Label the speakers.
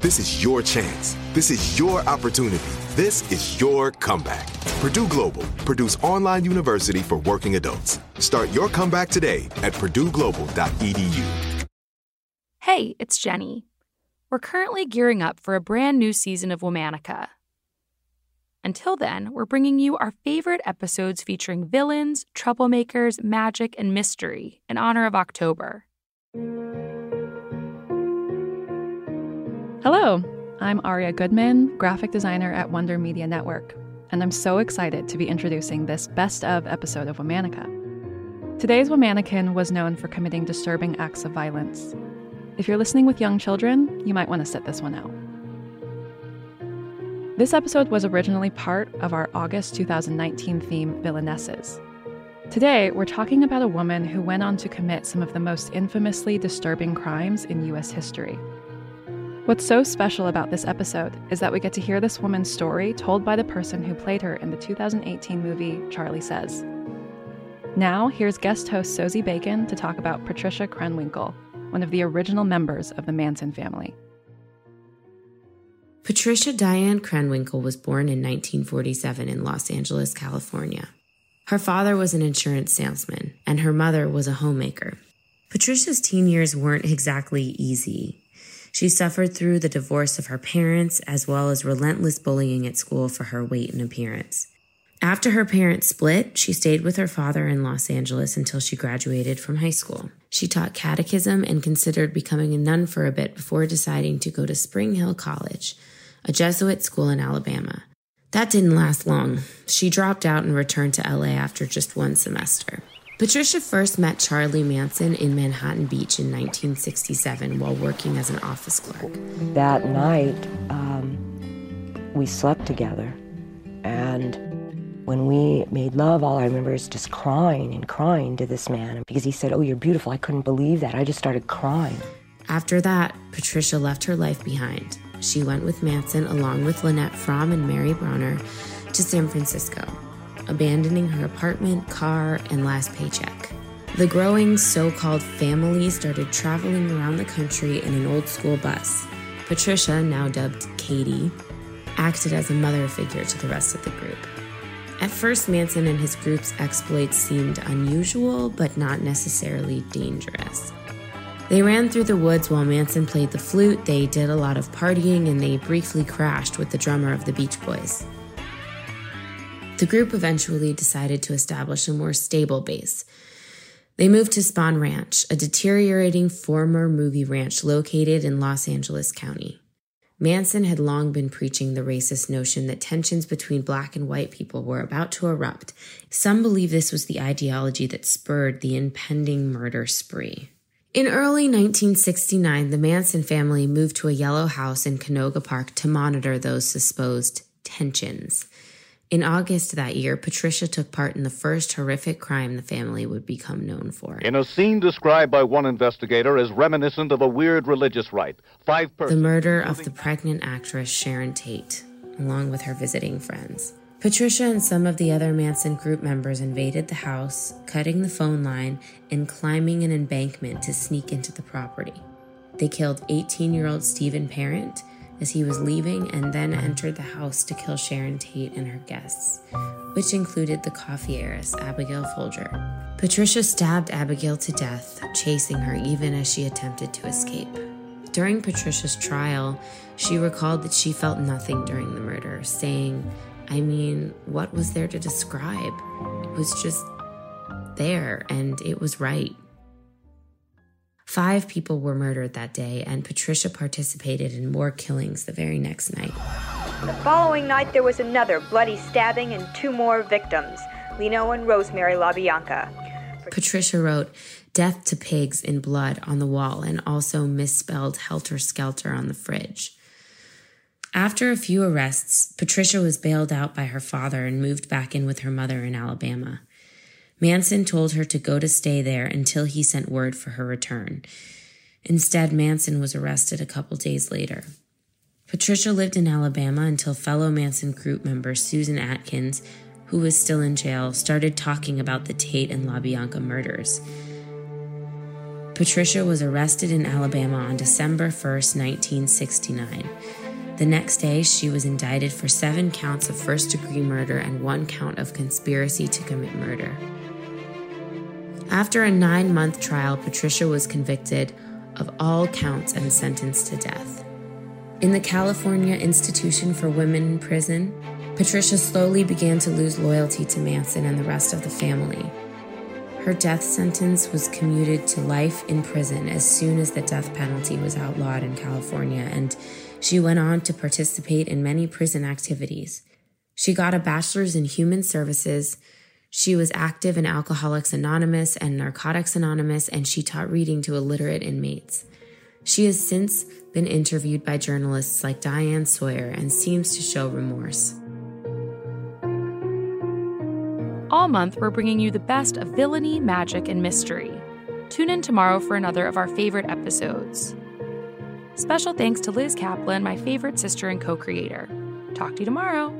Speaker 1: This is your chance. This is your opportunity. This is your comeback. Purdue Global, Purdue's online university for working adults. Start your comeback today at purdueglobal.edu.
Speaker 2: Hey, it's Jenny. We're currently gearing up for a brand new season of Womanica until then, we're bringing you our favorite episodes featuring villains, troublemakers, magic, and mystery in honor of October.
Speaker 3: Hello, I'm Aria Goodman, graphic designer at Wonder Media Network, and I'm so excited to be introducing this best of episode of Womanica. Today's Womanican was known for committing disturbing acts of violence. If you're listening with young children, you might want to sit this one out. This episode was originally part of our August 2019 theme, Villainesses. Today, we're talking about a woman who went on to commit some of the most infamously disturbing crimes in US history. What's so special about this episode is that we get to hear this woman's story told by the person who played her in the 2018 movie Charlie Says. Now, here's guest host Sosie Bacon to talk about Patricia Krenwinkel, one of the original members of the Manson family.
Speaker 4: Patricia Diane Krenwinkel was born in 1947 in Los Angeles, California. Her father was an insurance salesman, and her mother was a homemaker. Patricia's teen years weren't exactly easy. She suffered through the divorce of her parents, as well as relentless bullying at school for her weight and appearance. After her parents split, she stayed with her father in Los Angeles until she graduated from high school. She taught catechism and considered becoming a nun for a bit before deciding to go to Spring Hill College, a Jesuit school in Alabama. That didn't last long. She dropped out and returned to LA after just one semester. Patricia first met Charlie Manson in Manhattan Beach in 1967 while working as an office clerk.
Speaker 5: That night, um, we slept together. And when we made love, all I remember is just crying and crying to this man because he said, Oh, you're beautiful. I couldn't believe that. I just started crying.
Speaker 4: After that, Patricia left her life behind she went with Manson along with Lynette Fromm and Mary Brunner to San Francisco, abandoning her apartment, car, and last paycheck. The growing so called family started traveling around the country in an old school bus. Patricia, now dubbed Katie, acted as a mother figure to the rest of the group. At first, Manson and his group's exploits seemed unusual, but not necessarily dangerous. They ran through the woods while Manson played the flute, they did a lot of partying, and they briefly crashed with the drummer of the Beach Boys. The group eventually decided to establish a more stable base. They moved to Spahn Ranch, a deteriorating former movie ranch located in Los Angeles County. Manson had long been preaching the racist notion that tensions between black and white people were about to erupt. Some believe this was the ideology that spurred the impending murder spree. In early 1969, the Manson family moved to a yellow house in Canoga Park to monitor those supposed tensions. In August that year, Patricia took part in the first horrific crime the family would become known for.
Speaker 6: In a scene described by one investigator as reminiscent of a weird religious rite, five persons.
Speaker 4: The murder of the pregnant actress Sharon Tate, along with her visiting friends. Patricia and some of the other Manson group members invaded the house, cutting the phone line and climbing an embankment to sneak into the property. They killed 18 year old Steven Parent as he was leaving and then entered the house to kill Sharon Tate and her guests, which included the coffee heiress Abigail Folger. Patricia stabbed Abigail to death, chasing her even as she attempted to escape. During Patricia's trial, she recalled that she felt nothing during the murder, saying, I mean, what was there to describe? It was just there, and it was right. Five people were murdered that day, and Patricia participated in more killings the very next night.
Speaker 7: The following night, there was another bloody stabbing and two more victims Leno and Rosemary LaBianca.
Speaker 4: Patricia wrote death to pigs in blood on the wall and also misspelled helter skelter on the fridge. After a few arrests, Patricia was bailed out by her father and moved back in with her mother in Alabama. Manson told her to go to stay there until he sent word for her return. Instead, Manson was arrested a couple days later. Patricia lived in Alabama until fellow Manson group member Susan Atkins, who was still in jail, started talking about the Tate and LaBianca murders. Patricia was arrested in Alabama on December 1st, 1969. The next day, she was indicted for seven counts of first degree murder and one count of conspiracy to commit murder. After a nine month trial, Patricia was convicted of all counts and sentenced to death. In the California Institution for Women in Prison, Patricia slowly began to lose loyalty to Manson and the rest of the family. Her death sentence was commuted to life in prison as soon as the death penalty was outlawed in California, and she went on to participate in many prison activities. She got a bachelor's in human services. She was active in Alcoholics Anonymous and Narcotics Anonymous, and she taught reading to illiterate inmates. She has since been interviewed by journalists like Diane Sawyer and seems to show remorse.
Speaker 2: All month, we're bringing you the best of villainy, magic, and mystery. Tune in tomorrow for another of our favorite episodes. Special thanks to Liz Kaplan, my favorite sister and co creator. Talk to you tomorrow.